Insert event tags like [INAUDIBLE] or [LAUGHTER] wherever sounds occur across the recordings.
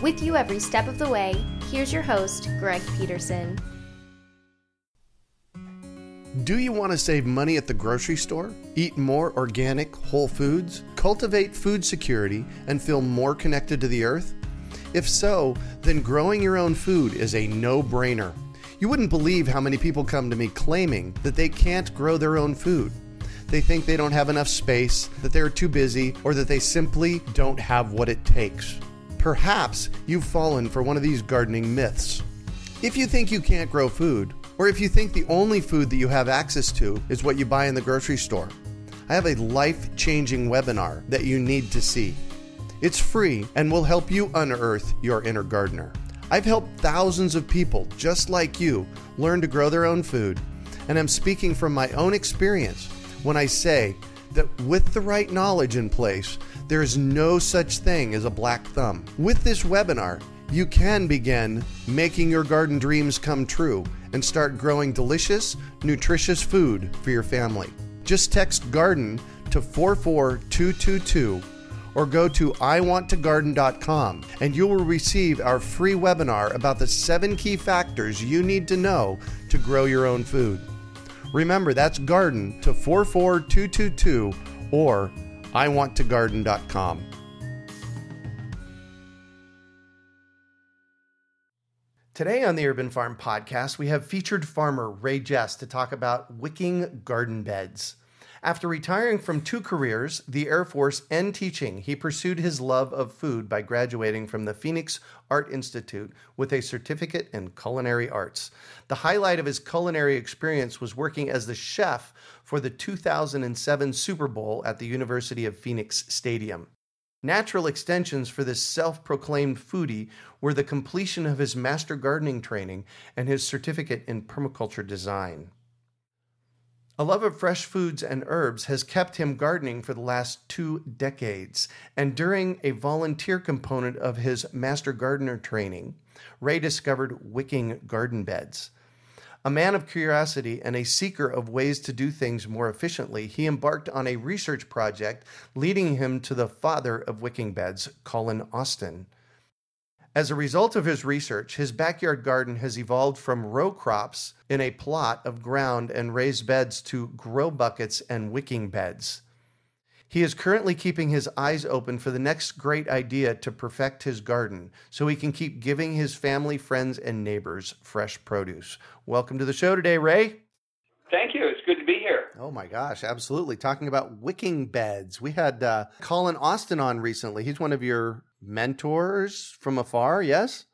With you every step of the way, here's your host, Greg Peterson. Do you want to save money at the grocery store? Eat more organic, whole foods? Cultivate food security and feel more connected to the earth? If so, then growing your own food is a no brainer. You wouldn't believe how many people come to me claiming that they can't grow their own food. They think they don't have enough space, that they're too busy, or that they simply don't have what it takes. Perhaps you've fallen for one of these gardening myths. If you think you can't grow food, or if you think the only food that you have access to is what you buy in the grocery store, I have a life changing webinar that you need to see. It's free and will help you unearth your inner gardener. I've helped thousands of people just like you learn to grow their own food, and I'm speaking from my own experience when I say that with the right knowledge in place, there is no such thing as a black thumb. With this webinar, you can begin making your garden dreams come true and start growing delicious, nutritious food for your family. Just text garden to 44222 or go to iwanttogarden.com and you will receive our free webinar about the seven key factors you need to know to grow your own food. Remember, that's garden to 44222 or iwanttogarden.com. Today on the Urban Farm Podcast, we have featured farmer Ray Jess to talk about wicking garden beds. After retiring from two careers, the Air Force and teaching, he pursued his love of food by graduating from the Phoenix Art Institute with a certificate in culinary arts. The highlight of his culinary experience was working as the chef for the 2007 Super Bowl at the University of Phoenix Stadium. Natural extensions for this self proclaimed foodie were the completion of his master gardening training and his certificate in permaculture design. A love of fresh foods and herbs has kept him gardening for the last two decades. And during a volunteer component of his master gardener training, Ray discovered wicking garden beds. A man of curiosity and a seeker of ways to do things more efficiently, he embarked on a research project leading him to the father of wicking beds, Colin Austin. As a result of his research, his backyard garden has evolved from row crops in a plot of ground and raised beds to grow buckets and wicking beds. He is currently keeping his eyes open for the next great idea to perfect his garden so he can keep giving his family, friends, and neighbors fresh produce. Welcome to the show today, Ray. Thank you. It's good to be here. Oh my gosh, absolutely. Talking about wicking beds. We had uh, Colin Austin on recently. He's one of your mentors from afar, yes?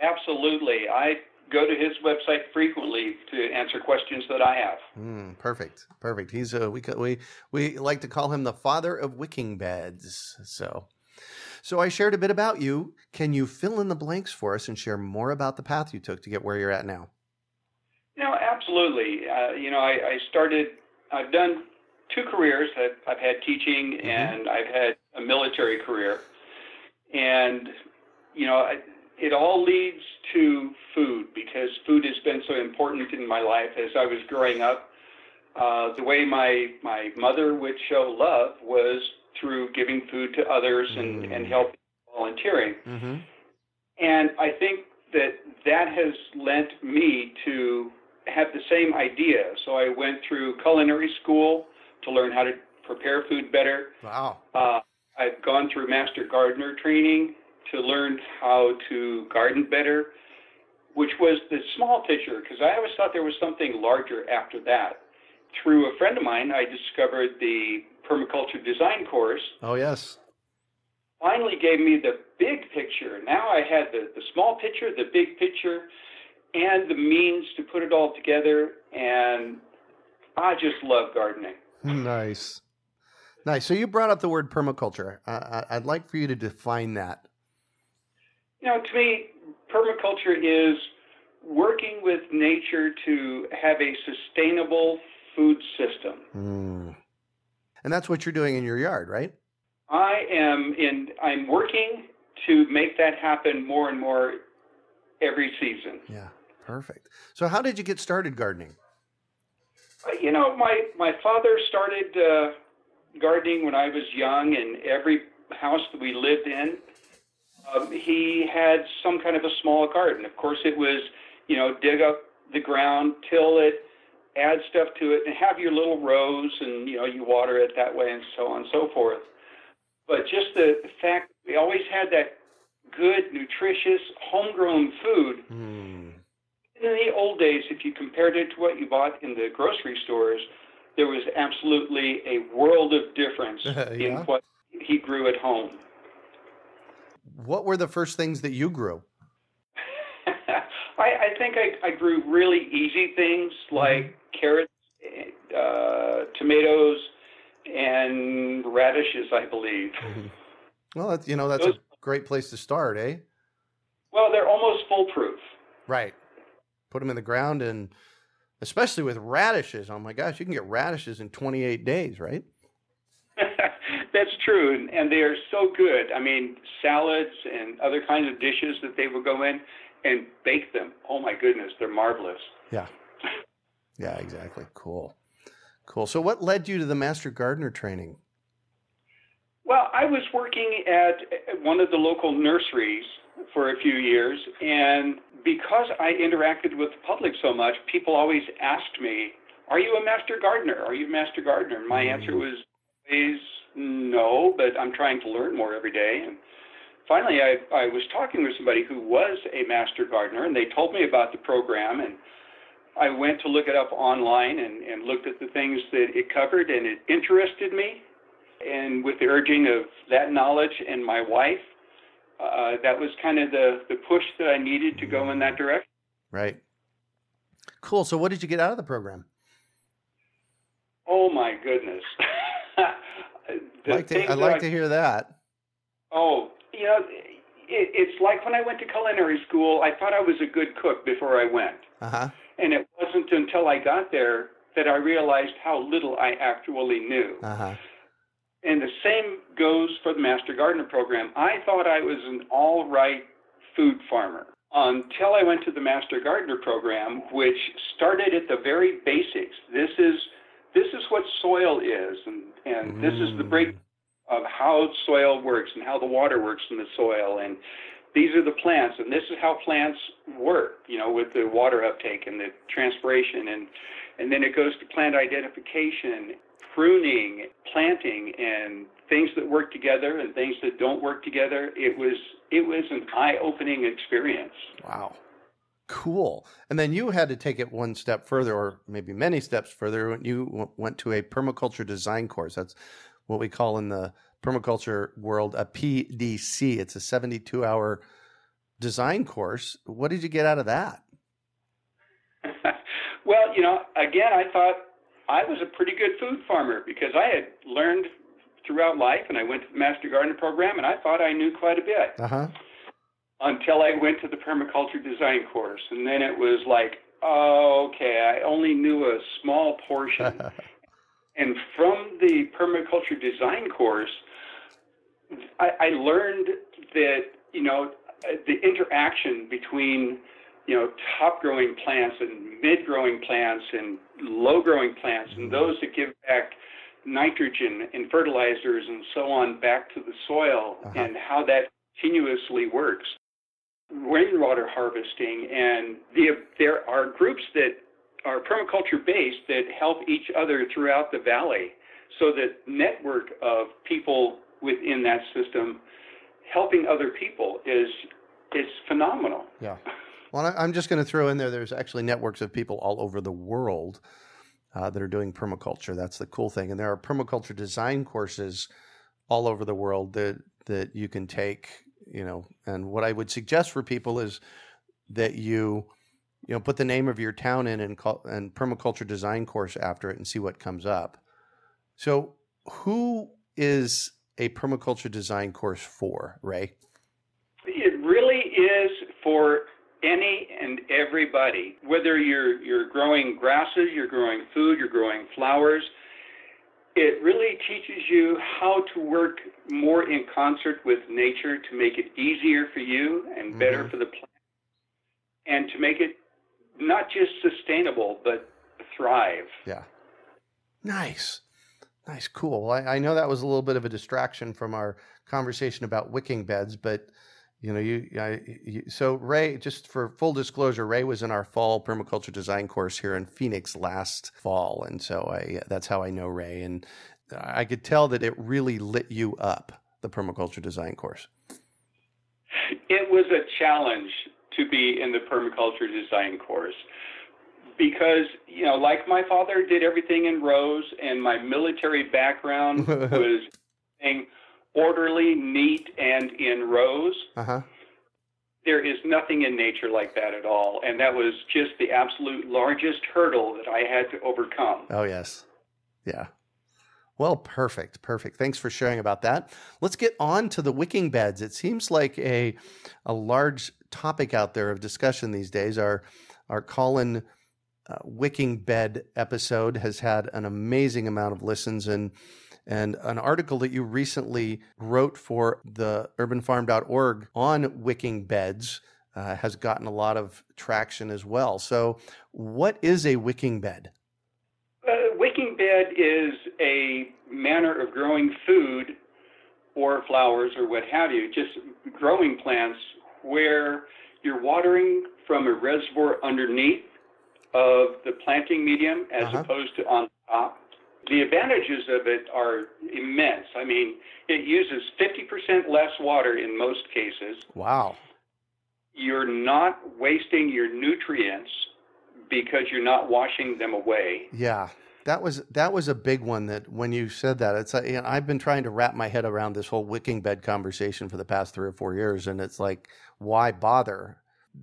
Absolutely. I go to his website frequently to answer questions that I have. Mm, perfect, perfect. He's a, we we we like to call him the father of wicking beds. So, so I shared a bit about you. Can you fill in the blanks for us and share more about the path you took to get where you're at now? Know, absolutely. Uh, you know, I, I started. I've done two careers. I've, I've had teaching mm-hmm. and I've had a military career and you know it all leads to food because food has been so important in my life as I was growing up. Uh, the way my my mother would show love was through giving food to others and mm. and helping volunteering. Mm-hmm. And I think that that has lent me to have the same idea. So I went through culinary school to learn how to prepare food better. Wow. Uh, I've gone through master gardener training to learn how to garden better. which was the small picture, because I always thought there was something larger after that. Through a friend of mine, I discovered the permaculture design course. Oh, yes. Finally gave me the big picture. Now I had the, the small picture, the big picture, and the means to put it all together. And I just love gardening. [LAUGHS] Nice. Nice. So you brought up the word permaculture. I, I'd like for you to define that. You know, to me, permaculture is working with nature to have a sustainable food system. Mm. And that's what you're doing in your yard, right? I am in I'm working to make that happen more and more every season. Yeah, perfect. So how did you get started gardening? Uh, you know, my my father started uh, gardening when I was young, and every house that we lived in, um, he had some kind of a small garden. Of course, it was, you know, dig up the ground, till it, add stuff to it, and have your little rows, and you know, you water it that way, and so on and so forth. But just the fact we always had that good, nutritious, homegrown food. Mm. In the old days, if you compared it to what you bought in the grocery stores, there was absolutely a world of difference [LAUGHS] yeah. in what he grew at home. What were the first things that you grew? [LAUGHS] I, I, think I, I, grew really easy things mm-hmm. like mm-hmm. carrots, uh, tomatoes, and radishes, I believe. [LAUGHS] Mm-hmm. Well, that's, you know, that's Those, a great place to start, eh? Well, they're almost foolproof. Right. Put them in the ground and especially with radishes. Oh my gosh, you can get radishes in 28 days, right? [LAUGHS] That's true, and they are so good. I mean, salads and other kinds of dishes that they will go in and bake them. Oh my goodness, they're marvelous. Yeah. [LAUGHS] Yeah, exactly. Cool. Cool. So, what led you to the Master Gardener training? Well, I was working at one of the local nurseries for a few years, and because I interacted with the public so much, people always asked me, Are you a master gardener? Are you a master gardener? And my mm. answer was always no, but I'm trying to learn more every day. And finally, I, I was talking with somebody who was a master gardener, and they told me about the program. And I went to look it up online and, and looked at the things that it covered, and it interested me. And with the urging of that knowledge and my wife, uh, that was kind of the, the push that I needed to go in that direction. Right. Cool. So, what did you get out of the program? Oh my goodness! [LAUGHS] like to, I'd like I, to hear that. Oh, you know, it, it's like when I went to culinary school. I thought I was a good cook before I went, uh-huh. and it wasn't until I got there that I realized how little I actually knew. Uh-huh. And the same goes for the Master Gardener program. I thought I was an all right food farmer until I went to the Master Gardener program, which started at the very basics. This is this is what soil is, and and mm. this is the break mm. of how soil works and how the water works in the soil, and these are the plants, and this is how plants work. You know, with the water uptake and the transpiration, and and then it goes to plant identification pruning, planting, and things that work together and things that don't work together. It was it was an eye-opening experience. Wow. Cool. And then you had to take it one step further, or maybe many steps further, when you went to a permaculture design course. That's what we call in the permaculture world a PDC. It's a 72 hour design course. What did you get out of that? [LAUGHS] well, you know, again, I thought I was a pretty good food farmer because I had learned throughout life, and I went to the Master Gardener program, and I thought I knew quite a bit. Uh-huh. Until I went to the permaculture design course, and then it was like, oh, okay, I only knew a small portion. [LAUGHS] and from the permaculture design course, I, I learned that you know the interaction between you know, top growing plants and mid growing plants and low growing plants and those that give back nitrogen and fertilizers and so on back to the soil uh-huh. and how that continuously works. Rainwater harvesting and the, there are groups that are permaculture based that help each other throughout the valley. So that network of people within that system helping other people is is phenomenal. Yeah. [LAUGHS] Well, I'm just going to throw in there. There's actually networks of people all over the world uh, that are doing permaculture. That's the cool thing, and there are permaculture design courses all over the world that that you can take. You know, and what I would suggest for people is that you you know put the name of your town in and call and permaculture design course after it and see what comes up. So, who is a permaculture design course for, Ray? It really is for any and everybody. Whether you're you're growing grasses, you're growing food, you're growing flowers, it really teaches you how to work more in concert with nature to make it easier for you and better mm-hmm. for the plant, and to make it not just sustainable but thrive. Yeah. Nice. Nice, cool. I, I, know that was a little bit of a distraction from our conversation about wicking beds, but you know, you, I, you, so Ray, just for full disclosure, Ray was in our fall permaculture design course here in Phoenix last fall, and so I that's how I know Ray, and I could tell that it really lit you up the permaculture design course. It was a challenge to be in the permaculture design course because you know, like my father did everything in rows, and my military background [LAUGHS] was orderly, neat, and in rows. Uh-huh. There is nothing in nature like that at all, and that was just the absolute largest hurdle that I had to overcome. Oh yes, yeah. Well, perfect, perfect. Thanks for sharing about that. Let's get on to the wicking beds. It seems like a a large topic out there of discussion these days. Our our Colin uh, wicking bed episode has had an amazing amount of listens and and an article that you recently wrote for the urbanfarm.org on wicking beds uh, has gotten a lot of traction as well. So, what is a wicking bed? A wicking bed is a manner of growing food or flowers or what have you, just growing plants where you're watering from a reservoir underneath of the planting medium as uh-huh. opposed to on top the advantages of it are immense. I mean, it uses 50% less water in most cases. Wow. You're not wasting your nutrients because you're not washing them away. Yeah. That was that was a big one that when you said that it's like, you know, I've been trying to wrap my head around this whole wicking bed conversation for the past 3 or 4 years and it's like why bother?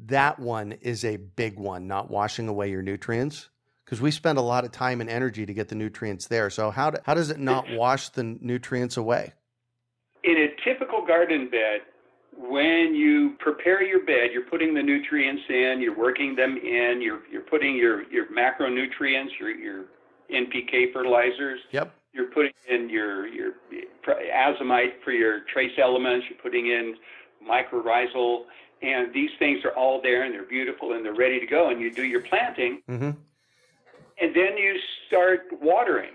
That one is a big one, not washing away your nutrients because we spend a lot of time and energy to get the nutrients there. So how do, how does it not wash the nutrients away? In a typical garden bed, when you prepare your bed, you're putting the nutrients in, you're working them in, you're you're putting your your macronutrients, your your NPK fertilizers. Yep. You're putting in your your azomite for your trace elements. You're putting in mycorrhizal, and these things are all there and they're beautiful and they're ready to go. And you do your planting. Mm-hmm and then you start watering.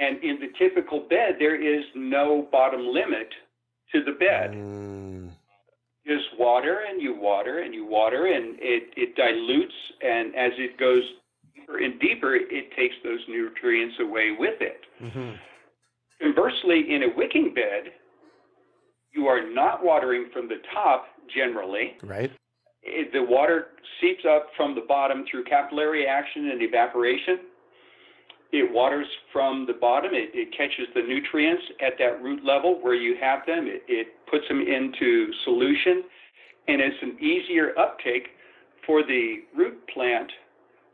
And in the typical bed, there is no bottom limit to the bed. Mm. Just water and you water and you water, and it, it dilutes. And as it goes deeper and deeper, it takes those nutrients away with it. Mm-hmm. Conversely, in a wicking bed, you are not watering from the top generally. Right it, the water seeps up from the bottom through capillary action and evaporation. It waters from the bottom. It, it catches the nutrients at that root level where you have them. It, it puts them into solution, and it's an easier uptake for the root plant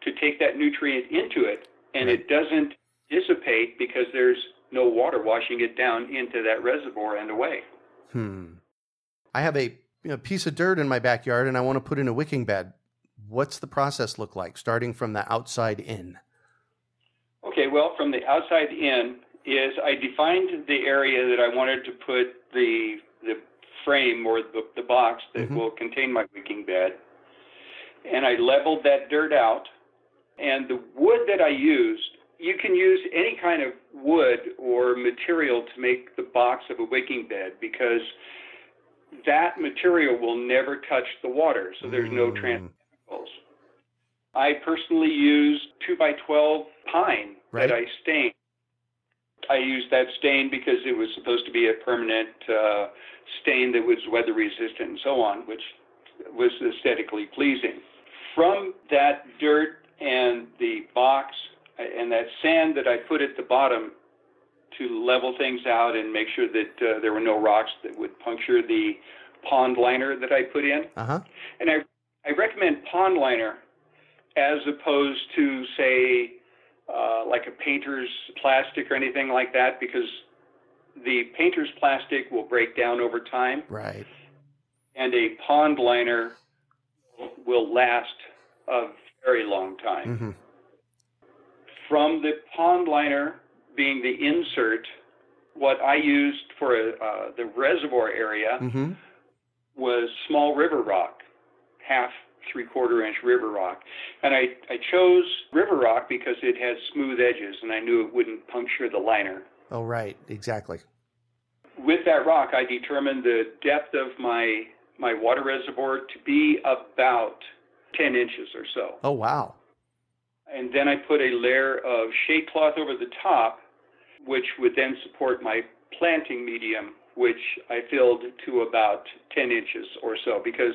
to take that nutrient into it, and right. it doesn't dissipate because there's no water washing it down into that reservoir and away. Hmm. I have a you know, piece of dirt in my backyard and I want to put in a wicking bed. What's the process look like, starting from the outside in? Okay, well, from the outside in is I defined the area that I wanted to put the the frame or the, the box that mm-hmm. will contain my wicking bed, and I leveled that dirt out. And the wood that I used, you can use any kind of wood or material to make the box of a wicking bed because that material will never touch the water, so there's no mm. trace chemicals. I personally use 2 by 12 pine right. that I stain. I used that stain because it was supposed to be a permanent uh, stain that was weather resistant and so on, which was aesthetically pleasing. From that dirt and the box and that sand that I put at the bottom to level things out and make sure that uh, there were no rocks that would puncture the pond liner that I put in. Uh-huh. And I, I recommend pond liner as opposed to, say, uh, like a painter's plastic or anything like that, because the painter's plastic will break down over time. Right. And a pond liner will last a very long time. Mm-hmm. From the pond liner being the insert, what I used for uh, the reservoir area Mm-hmm. was small river rock, half three quarter inch river rock. And I, I chose river rock because it has smooth edges and I knew it wouldn't puncture the liner. Oh, right. Exactly. With that rock, I determined the depth of my, my water reservoir to be about 10 inches or so. Oh, wow. And then I put a layer of shade cloth over the top, which would then support my planting medium, which I filled to about 10 inches or so, because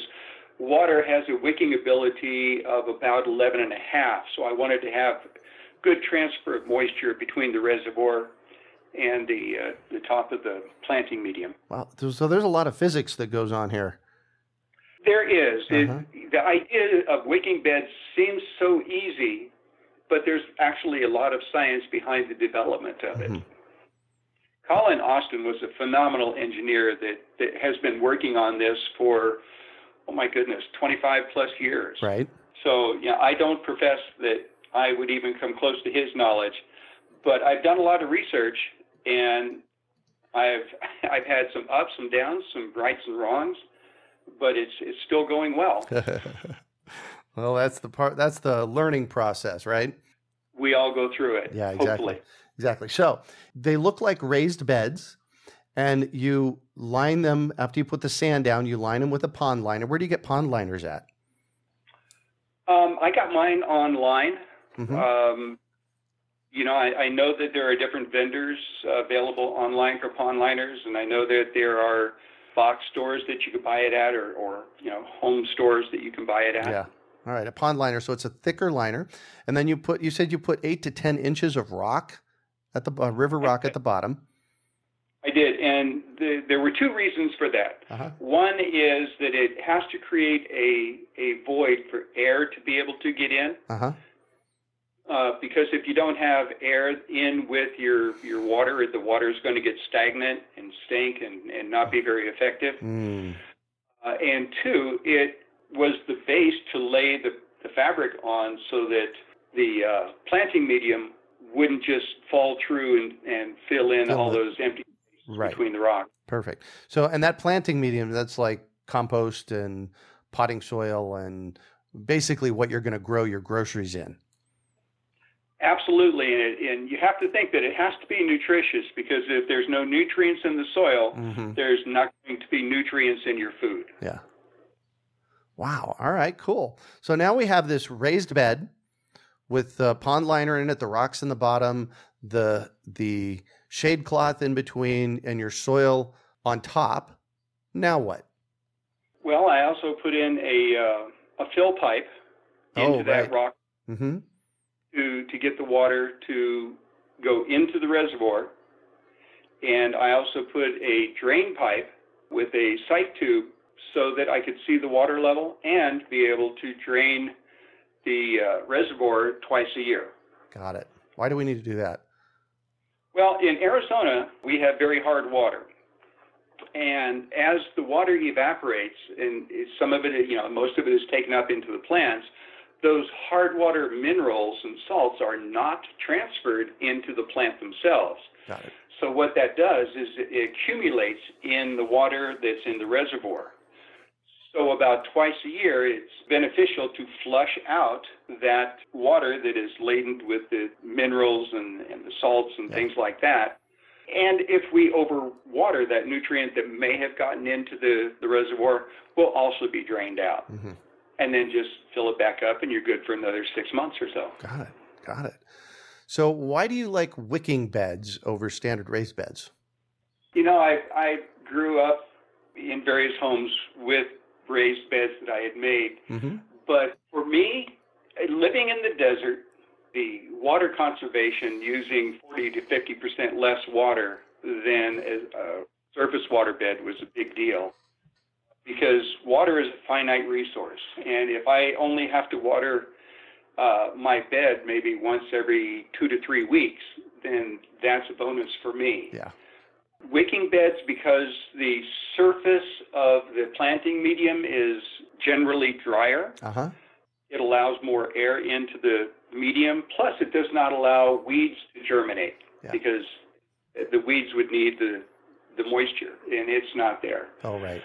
water has a wicking ability of about 11 and a half. So I wanted to have good transfer of moisture between the reservoir and the uh, the top of the planting medium. Wow. So there's a lot of physics that goes on here. There is. Uh-huh. the idea of wicking beds seems so easy, but there's actually a lot of science behind the development of it. Mhm. Colin Austin was a phenomenal engineer that, that has been working on this for, oh my goodness, 25 plus years. Right. So, yeah, I don't profess that I would even come close to his knowledge, but I've done a lot of research and I've [LAUGHS] I've had some ups and downs, some rights and wrongs, but it's it's still going well. [LAUGHS] well, that's the part. That's the learning process, right? We all go through it. Yeah, exactly. Hopefully. Exactly. So they look like raised beds, and you line them after you put the sand down. You line them with a pond liner. Where do you get pond liners at? Um, I got mine online. Mhm. Um, you know, I, I know that there are different vendors uh, available online for pond liners, and I know that there are box stores that you can buy it at, or, or you know, home stores that you can buy it at. Yeah. All right, a pond liner. So it's a thicker liner, and then you put. You said you put eight to ten inches of rock at the uh, river rock at the bottom. I did, and the, there were two reasons for that. Uh-huh. One is that it has to create a a void for air to be able to get in. Uh huh. Uh, because if you don't have air in with your, your water, the water is going to get stagnant and stink and, and not be very effective. Mm. Uh, and two, it was the base to lay the, the fabric on so that the uh, planting medium wouldn't just fall through and, and fill in Fill all it. those empty spaces Right. between the rocks. Perfect. So, and that planting medium, that's like compost and potting soil and basically what you're going to grow your groceries in. Absolutely, and, it, and you have to think that it has to be nutritious because if there's no nutrients in the soil, Mm-hmm. there's not going to be nutrients in your food. Yeah. Wow. All right. Cool. So now we have this raised bed with the pond liner in it, the rocks in the bottom, the the shade cloth in between, and your soil on top. Now what? Well, I also put in a uh, a fill pipe into Oh, that rock Mm-hmm. to to get the water to go into the reservoir, and I also put a drain pipe with a sight tube so that I could see the water level and be able to drain the uh, reservoir twice a year. Got it. Why do we need to do that? Well, in Arizona, we have very hard water. And as the water evaporates, and some of it, you know, most of it is taken up into the plants, those hard water minerals and salts are not transferred into the plant themselves. Got it. So what that does is it accumulates in the water that's in the reservoir. So about twice a year, it's beneficial to flush out that water that is laden with the minerals and, and the salts and Yeah. things like that. And if we overwater, that nutrient that may have gotten into the, the reservoir will also be drained out. hmm And then just fill it back up, and you're good for another six months or so. Got it. Got it. So why do you like wicking beds over standard raised beds? You know, I I grew up in various homes with raised beds that I had made. Mm-hmm. But for me, living in the desert, the water conservation using 40 to 50 percent less water than a surface water bed was a big deal because water is a finite resource, and if I only have to water uh, my bed maybe once every two to three weeks, then that's a bonus for me. Yeah. Wicking beds, because the surface of the planting medium is generally drier, Uh huh. it allows more air into the medium. Plus, it does not allow weeds to germinate Yeah. because the weeds would need the the moisture, and it's not there. Oh, right.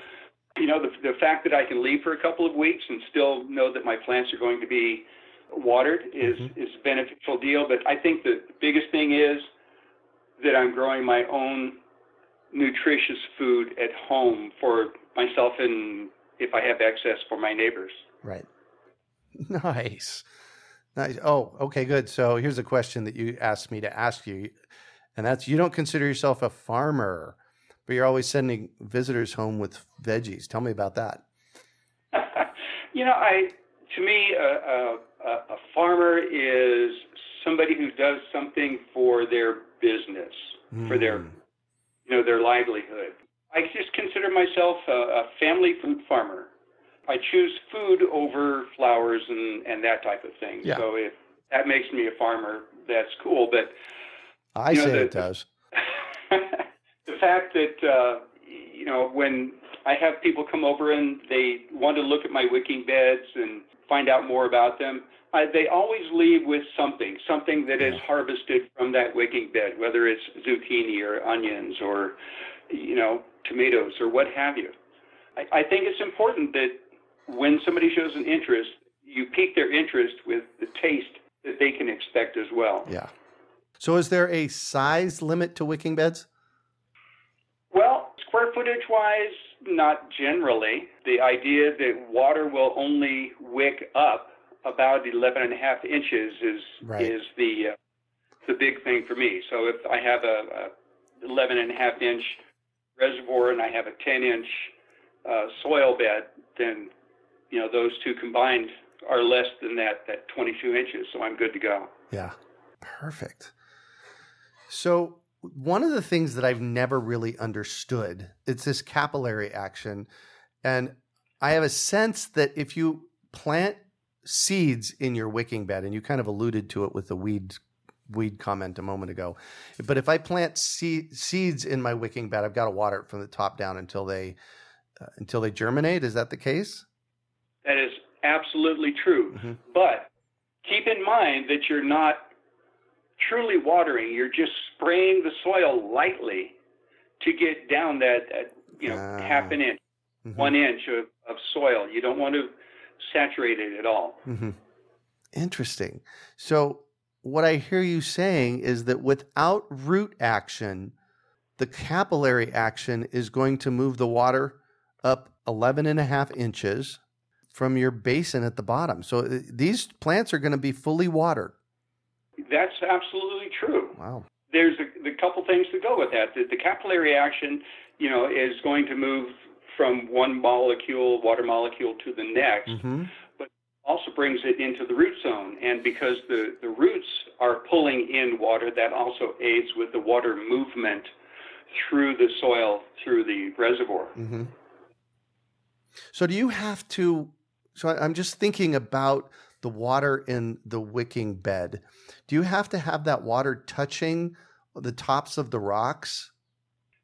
You know, the, the fact that I can leave for a couple of weeks and still know that my plants are going to be watered is Mhm. is a beneficial deal. But I think the biggest thing is that I'm growing my own nutritious food at home for myself and if I have access for my neighbors. Right. [LAUGHS] Nice. Nice. Oh, okay, good. So here's a question that you asked me to ask you, and that's you don't consider yourself a farmer, but you're always sending visitors home with veggies. Tell me about that. [LAUGHS] you know, I to me a, a, a farmer is somebody who does something for their business, for their Mm. You know their livelihood. I just consider myself a, a family food farmer. I choose food over flowers and, and that type of thing. Yeah. So if that makes me a farmer, that's cool. But I you know, say the- it does. [LAUGHS] the fact that uh, you know when I have people come over and they want to look at my wicking beds and find out more about them, I, they always leave with something, something that is harvested from that wicking bed, whether it's zucchini or onions or you know tomatoes or what have you. I, I think it's important that when somebody shows an interest, you pique their interest with the taste that they can expect as well. Yeah. So is there a size limit to wicking beds? Well, square footage wise, not generally. The idea that water will only wick up about 11 and a half inches is Right. is the uh, the big thing for me. So if I have a, a 11 and a half inch reservoir and I have a 10 inch uh, soil bed, then you know those two combined are less than that that 22 inches. So I'm good to go. Yeah. Perfect. So one of the things that I've never really understood, it's this capillary action. And I have a sense that if you plant seeds in your wicking bed, and you kind of alluded to it with the weed weed comment a moment ago, but if I plant se- seeds in my wicking bed, I've got to water it from the top down until they uh, until they germinate. Is that the case? That is absolutely true. Mhm. But keep in mind that you're not truly watering, you're just spraying the soil lightly to get down that, you know, Ah. half an inch, Mhm. one inch of, of soil. You don't want to saturate it at all. hmm Interesting. So, what I hear you saying is that without root action, the capillary action is going to move the water up 11 and a half inches from your basin at the bottom. So, uh, these plants are going to be fully watered. That's absolutely true. Wow. There's a, the couple things that go with that. The, the capillary action, you know, is going to move from one molecule, water molecule, to the next. hmm also brings it into the root zone. And because the, the roots are pulling in water, that also aids with the water movement through the soil, through the reservoir. hmm So, do you have to? So, I'm just thinking about the water in the wicking bed. Do you have to have that water touching the tops of the rocks?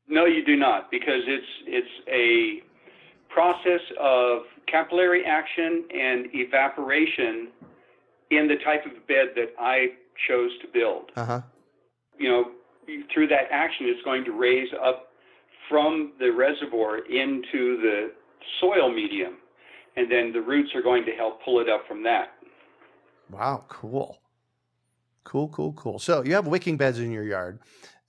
No, you do not, because it's it's a process of capillary action and evaporation in the type of bed that I chose to build. Uh huh. You know, through that action, it's going to raise up from the reservoir into the soil medium, and then the roots are going to help pull it up from that. Wow, cool. Cool, cool, cool. So you have wicking beds in your yard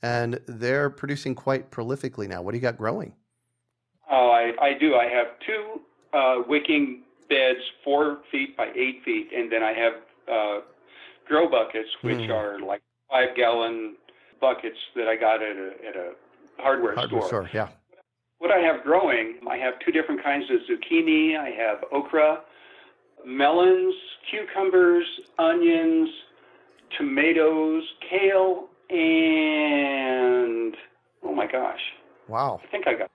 and they're producing quite prolifically now. What do you got growing? Oh, I, I do. I have two uh, wicking beds, four feet by eight feet, and then I have uh, grow buckets, which Hmm. are like five gallon buckets that I got at a, at a hardware, Hardware store. store, yeah. what I have growing, I have two different kinds of zucchini. I have okra, melons, cucumbers, onions, tomatoes, kale, and oh my gosh, Wow. I think I got.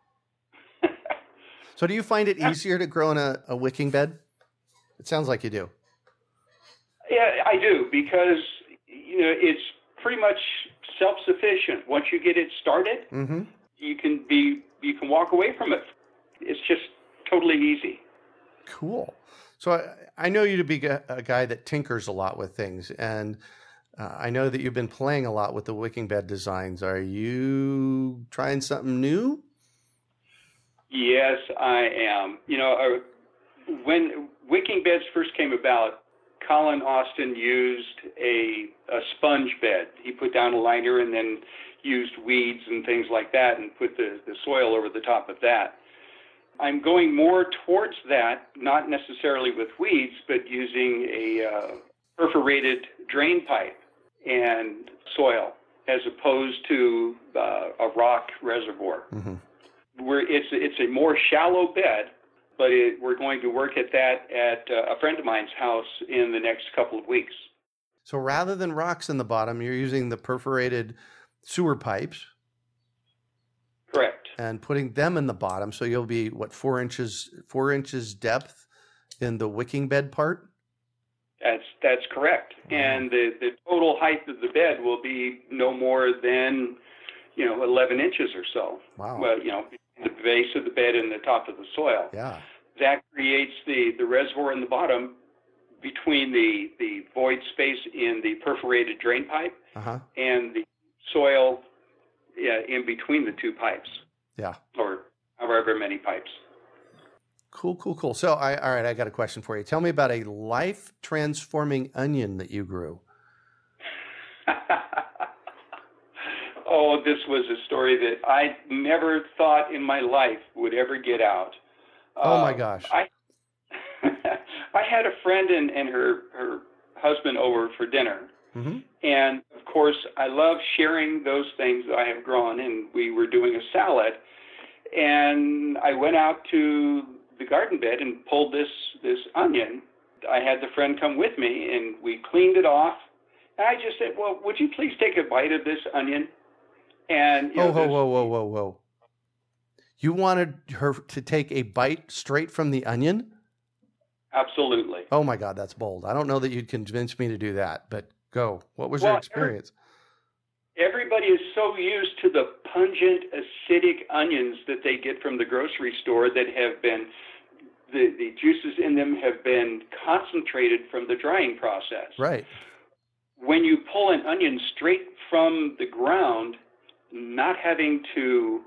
So do you find it easier to grow in a, a wicking bed? It sounds like you do. Yeah, I do because you know it's pretty much self-sufficient. Once you get it started, Mm-hmm. you can be you can walk away from it. It's just totally easy. Cool. So I, I know you to be a, guy that tinkers a lot with things, and uh, I know that you've been playing a lot with the wicking bed designs. Are you trying something new? Yes, I am. You know, uh, when wicking beds first came about, Colin Austin used a, a sponge bed. He put down a liner and then used weeds and things like that and put the, the soil over the top of that. I'm going more towards that, not necessarily with weeds, but using a uh, perforated drain pipe and soil as opposed to uh, a rock reservoir Mm-hmm. we're it's it's a more shallow bed, but it, we're going to work at that at uh, a friend of mine's house in the next couple of weeks. So rather than rocks in the bottom, you're using the perforated sewer pipes Correct. and putting them in the bottom. So you'll be what four inches four inches depth in the wicking bed part. That's that's correct. And the the total height of the bed will be no more than you know 11 inches or so. Wow. Well, you know, the base of the bed and the top of the soil. Yeah. That creates the the reservoir in the bottom between the the void space in the perforated drain pipe Uh huh. and the soil yeah, in between the two pipes, Yeah. or however many pipes. Cool, cool, cool. So, I all right. I got a question for you. Tell me about a life transforming onion that you grew. [LAUGHS] oh, this was a story that I never thought in my life would ever get out. Oh my Uh, gosh. I [LAUGHS] I had a friend and, and her her husband over for dinner, Mm-hmm. and of course I love sharing those things that I have grown. And we were doing a salad, and I went out to the garden bed and pulled this this onion. I had the friend come with me, and we cleaned it off. And I just said, "Well, would you please take a bite of this onion?" And you Oh, know, whoa, whoa, whoa, whoa, whoa. You wanted her to take a bite straight from the onion? absolutely. Oh my God, that's bold. I don't know that you'd convince me to do that, but go. What was your experience? Everybody is so used to the pungent, acidic onions that they get from the grocery store that have been, the, the juices in them have been concentrated from the drying process. Right. When you pull an onion straight from the ground, not having to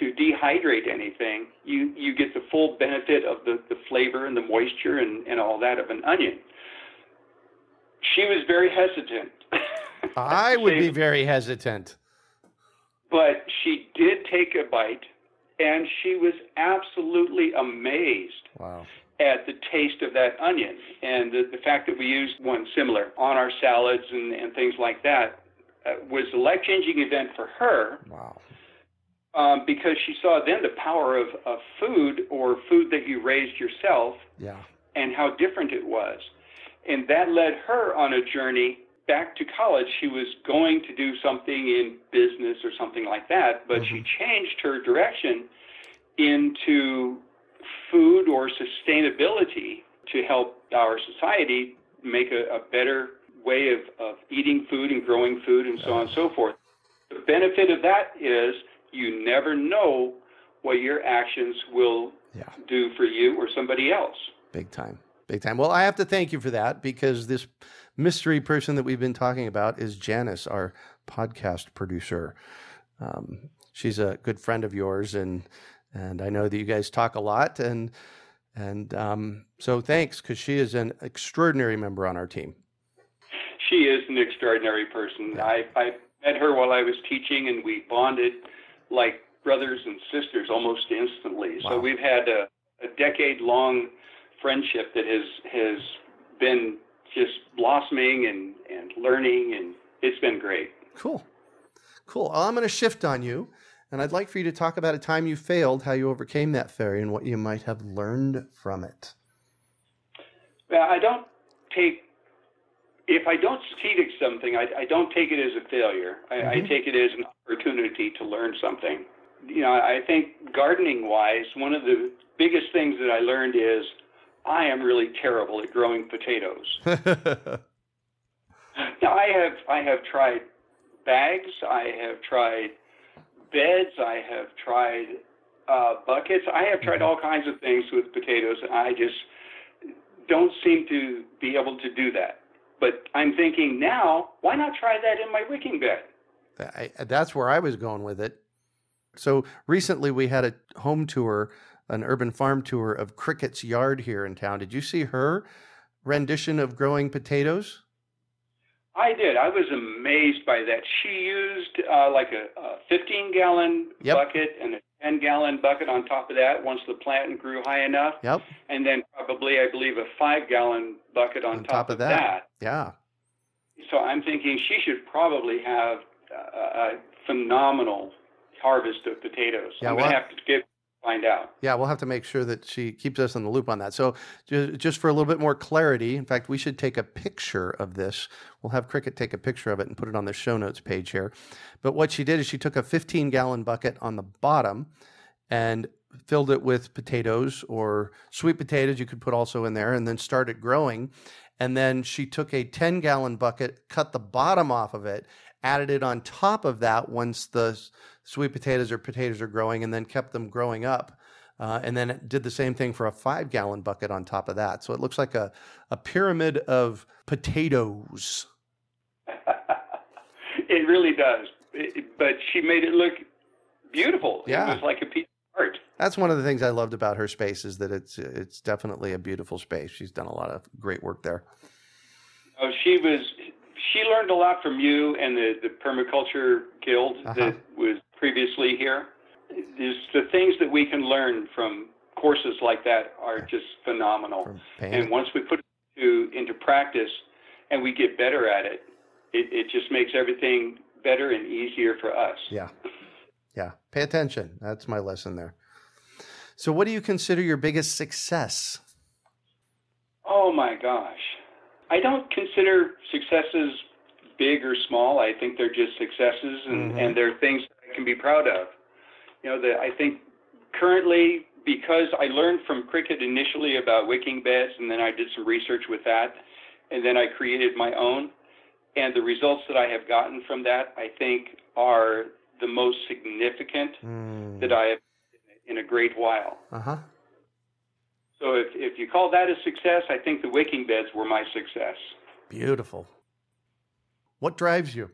to dehydrate anything, you, you get the full benefit of the, the flavor and the moisture and, and all that of an onion. She was very hesitant. [LAUGHS] I would be very hesitant. but she did take a bite and she was absolutely amazed Wow. at the taste of that onion and the, the fact that we used one similar on our salads and, and things like that uh, was a life-changing event for her Wow. um, because she saw then the power of, of food or food that you raised yourself Yeah. and how different it was. And that led her on a journey back to college. She was going to do something in business or something like that, but she mm-hmm. changed her direction into food or sustainability to help our society make a, a better way of, of eating food and growing food and so on and so forth. The benefit of that is you never know what your actions will Yeah. do for you or somebody else. Big time. Big time. Well, I have to thank you for that because this mystery person that we've been talking about is Janice, our podcast producer. Um, she's a good friend of yours, and and I know that you guys talk a lot, and and um, so thanks because she is an extraordinary member on our team. She is an extraordinary person. I, I met her while I was teaching, and we bonded like brothers and sisters almost instantly. Wow. So we've had a, a decade long friendship that has has been just blossoming and, and learning, and it's been great. Cool. Cool. Well, I'm going to shift on you And I'd like for you to talk about a time you failed, how you overcame that failure, and what you might have learned from it. Well, I don't take if I don't succeed at something, I, I don't take it as a failure. I, mm-hmm. I take it as an opportunity to learn something. You know, I think gardening wise, one of the biggest things that I learned is I am really terrible at growing potatoes. [LAUGHS] now I have I have tried bags, I have tried beds, I have tried uh, buckets, I have tried all kinds of things with potatoes, and I just don't seem to be able to do that. But I'm thinking now, why not try that in my wicking bed? I, that's where I was going with it. So recently we had a home tour, an urban farm tour of Cricket's yard here in town. Did you see her rendition of growing potatoes? I did. I was amazed by that. She used uh, like a, a 15 gallon yep. bucket and a 10 gallon bucket on top of that once the plant grew high enough. Yep. And then probably, I believe, a five gallon bucket on, on top, top, of that. that. Yeah. So I'm thinking she should probably have a, a phenomenal harvest of potatoes. Yeah, I'm going to have to get find out. Yeah, we'll have to make sure that she keeps us in the loop on that. So, just for a little bit more clarity, in fact, we should take a picture of this. We'll have Cricket take a picture of it and put it on the show notes page here. But what she did is she took a 15 gallon bucket on the bottom and filled it with potatoes or sweet potatoes you could put also in there and then started growing and then she took a 10 gallon bucket cut the bottom off of it added it on top of that once the sweet potatoes or potatoes are growing, and then kept them growing up. Uh, and then did the same thing for a five gallon bucket on top of that. So it looks like a, a pyramid of potatoes. [LAUGHS] it really does. It, but she made it look beautiful. Yeah. It was like a piece of art. That's one of the things I loved about her space is that it's it's definitely a beautiful space. She's done a lot of great work there. Oh, she was she learned a lot from you and the, the permaculture guild uh-huh. that was previously here. There's the things that we can learn from courses like that are just phenomenal. And once we put it to, into practice and we get better at it, it, it just makes everything better and easier for us. Yeah. Yeah. Pay attention. That's my lesson there. So, what do you consider your biggest success? Oh my gosh. I don't consider successes big or small. I think they're just successes and, mm-hmm. and they're things that I can be proud of. You know, that I think currently, because I learned from Cricket initially about wicking beds and then I did some research with that and then I created my own. And the results that I have gotten from that, I think, are the most significant mm. that I have in a great while. Uh huh. So if, if you call that a success, I think the wicking beds were my success. Beautiful. What drives you?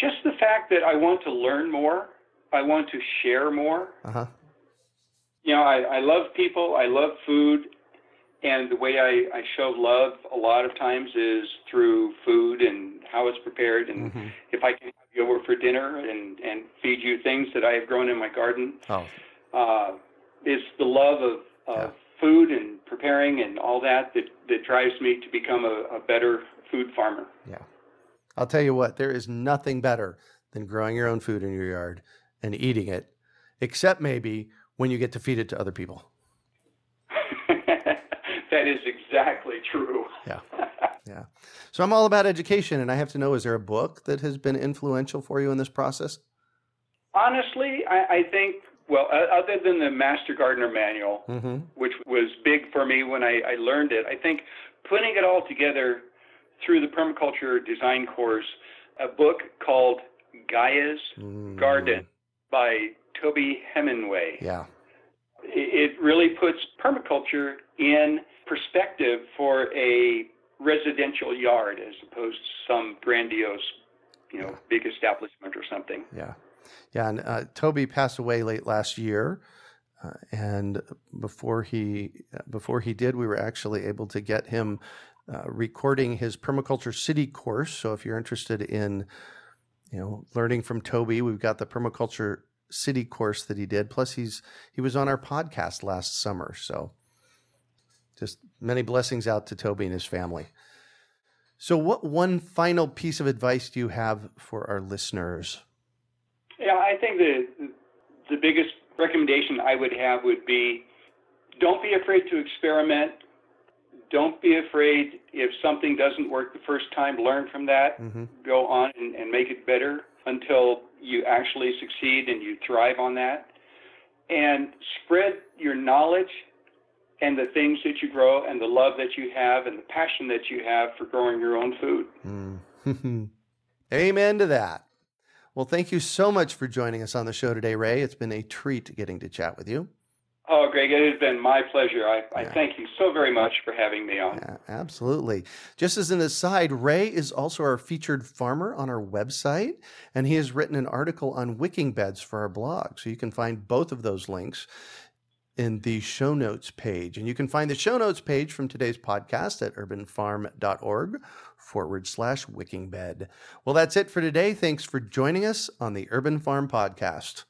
Just the fact that I want to learn more. I want to share more. Uh-huh. You know, I, I love people. I love food. And the way I, I show love a lot of times is through food and how it's prepared. And mm-hmm. if I can have you over for dinner and, and feed you things that I have grown in my garden, oh. uh, it's the love of, of yeah. food and preparing and all that that, that drives me to become a, a better food farmer. Yeah. I'll tell you what, there is nothing better than growing your own food in your yard and eating it, except maybe when you get to feed it to other people. [LAUGHS] that is exactly true. yeah. Yeah. So I'm all about education, and I have to know is there a book that has been influential for you in this process? Honestly, I, I think, well, other than the Master Gardener Manual, mm-hmm. which was big for me when I, I learned it, I think putting it all together through the permaculture design course a book called Gaia's mm. Garden by Toby Hemenway. Yeah. It really puts permaculture in perspective for a residential yard as opposed to some grandiose, you know, yeah. big establishment or something. Yeah. Yeah. And uh, Toby passed away late last year. Uh, and before he before he did, we were actually able to get him uh, recording his permaculture city course. So if you're interested in, you know, learning from Toby, we've got the permaculture city course that he did. Plus, he's he was on our podcast last summer. So just many blessings out to Toby and his family. So, what one final piece of advice do you have for our listeners? I think the the biggest recommendation I would have would be don't be afraid to experiment. Don't be afraid if something doesn't work the first time, learn from that, mm-hmm. go on and, and make it better until you actually succeed and you thrive on that. And spread your knowledge and the things that you grow and the love that you have and the passion that you have for growing your own food. Mm. [LAUGHS] Amen to that. Well, thank you so much for joining us on the show today, Ray. It's been a treat getting to chat with you. Oh, Greg, it has been my pleasure. I, I thank you so very much for having me on. Yeah, absolutely. Just as an aside, Ray is also our featured farmer on our website, and he has written an article on wicking beds for our blog. So you can find both of those links in the show notes page. And you can find the show notes page from today's podcast at urbanfarm.org forward slash wicking bed. Well, that's it for today. Thanks for joining us on the Urban Farm Podcast.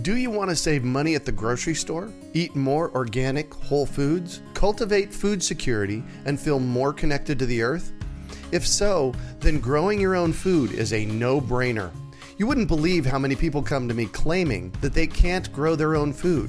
Do you want to save money at the grocery store? Eat more organic, whole foods? Cultivate food security and feel more connected to the earth? If so, then growing your own food is a no brainer. You wouldn't believe how many people come to me claiming that they can't grow their own food.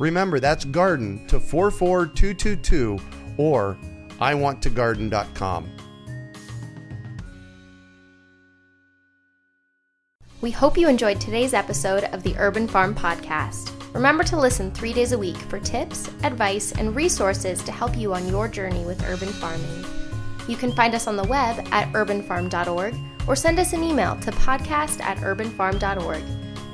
Remember, that's garden to 44222 or iwanttogarden.com. We hope you enjoyed today's episode of the Urban Farm Podcast. Remember to listen three days a week for tips, advice, and resources to help you on your journey with urban farming. You can find us on the web at urbanfarm.org or send us an email to podcast at urbanfarm.org.